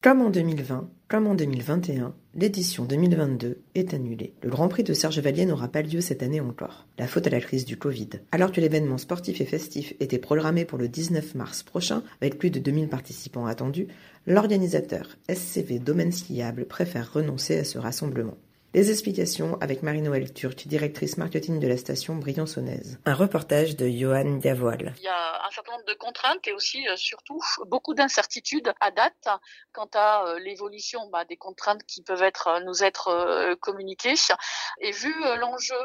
Comme en 2020, comme en 2021, l'édition 2022 est annulée. Le Grand Prix de Serge Valier n'aura pas lieu cette année encore. La faute à la crise du Covid. Alors que l'événement sportif et festif était programmé pour le 19 mars prochain, avec plus de 2000 participants attendus, l'organisateur SCV Domaine Skiable préfère renoncer à ce rassemblement. Les explications avec Marie-Noël Turc, directrice marketing de la station Briançonnaise. Un reportage de Johan Diavoile. Il y a un certain nombre de contraintes et aussi euh, surtout beaucoup d'incertitudes à date quant à euh, l'évolution bah, des contraintes qui peuvent être euh, nous être communiquées. Et vu l'enjeu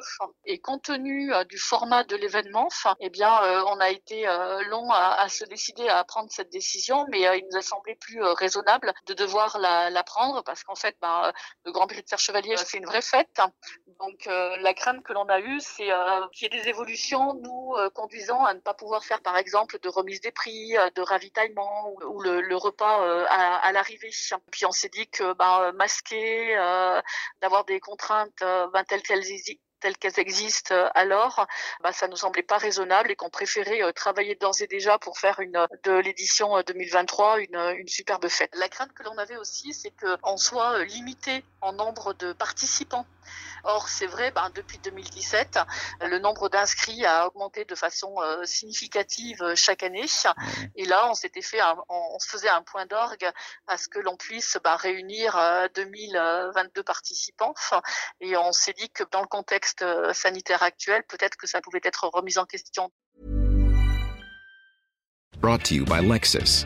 et compte tenu du format de l'événement, eh bien on a été long à, à, se décider à prendre cette décision, mais il nous a semblé plus raisonnable de devoir la, la prendre parce qu'en fait, bah, le Grand Prix de Fer Chevalier c'est une vraie fête. Donc euh, la crainte que l'on a eue, c'est euh, qu'il y ait des évolutions nous euh, conduisant à ne pas pouvoir faire, par exemple, de remise des prix, de ravitaillement ou, le, repas à, l'arrivée. Puis on s'est dit que ben, masquer, d'avoir des contraintes ben, telles qu'elles telles qu'elles existent euh, alors, bah, ça nous semblait pas raisonnable et qu'on préférait euh, travailler d'ores et déjà pour faire une de l'édition 2023 euh, une, une superbe fête. La crainte que l'on avait aussi, c'est qu'on soit limité en nombre de participants. Or, c'est vrai, ben, depuis 2017, le nombre d'inscrits a augmenté de façon significative chaque année. Et là, on s'était fait, on, se faisait un point d'orgue à ce que l'on puisse ben, réunir 2022 participants. Et on s'est dit que dans le contexte euh, sanitaire actuel, peut-être que ça pouvait être remis en question. Brought to you by Lexus.